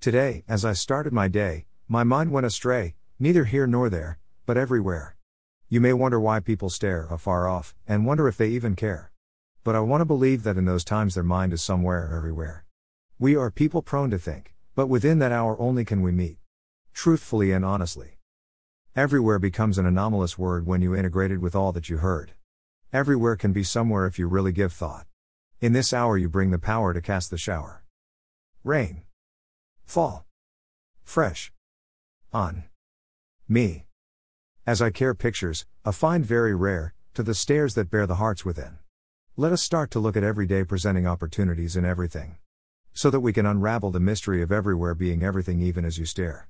Today, as I started my day, my mind went astray, neither here nor there, but everywhere. You may wonder why people stare afar off, and wonder if they even care. But I want to believe that in those times their mind is somewhere everywhere. We are people prone to think, but within that hour only can we meet. Truthfully and honestly. Everywhere becomes an anomalous word when you integrate it with all that you heard. Everywhere can be somewhere if you really give thought. In this hour, you bring the power to cast the shower. Rain. Fall. Fresh. On. Me. As I care pictures, a find very rare, to the stairs that bear the hearts within. Let us start to look at every day presenting opportunities in everything. So that we can unravel the mystery of everywhere being everything even as you stare.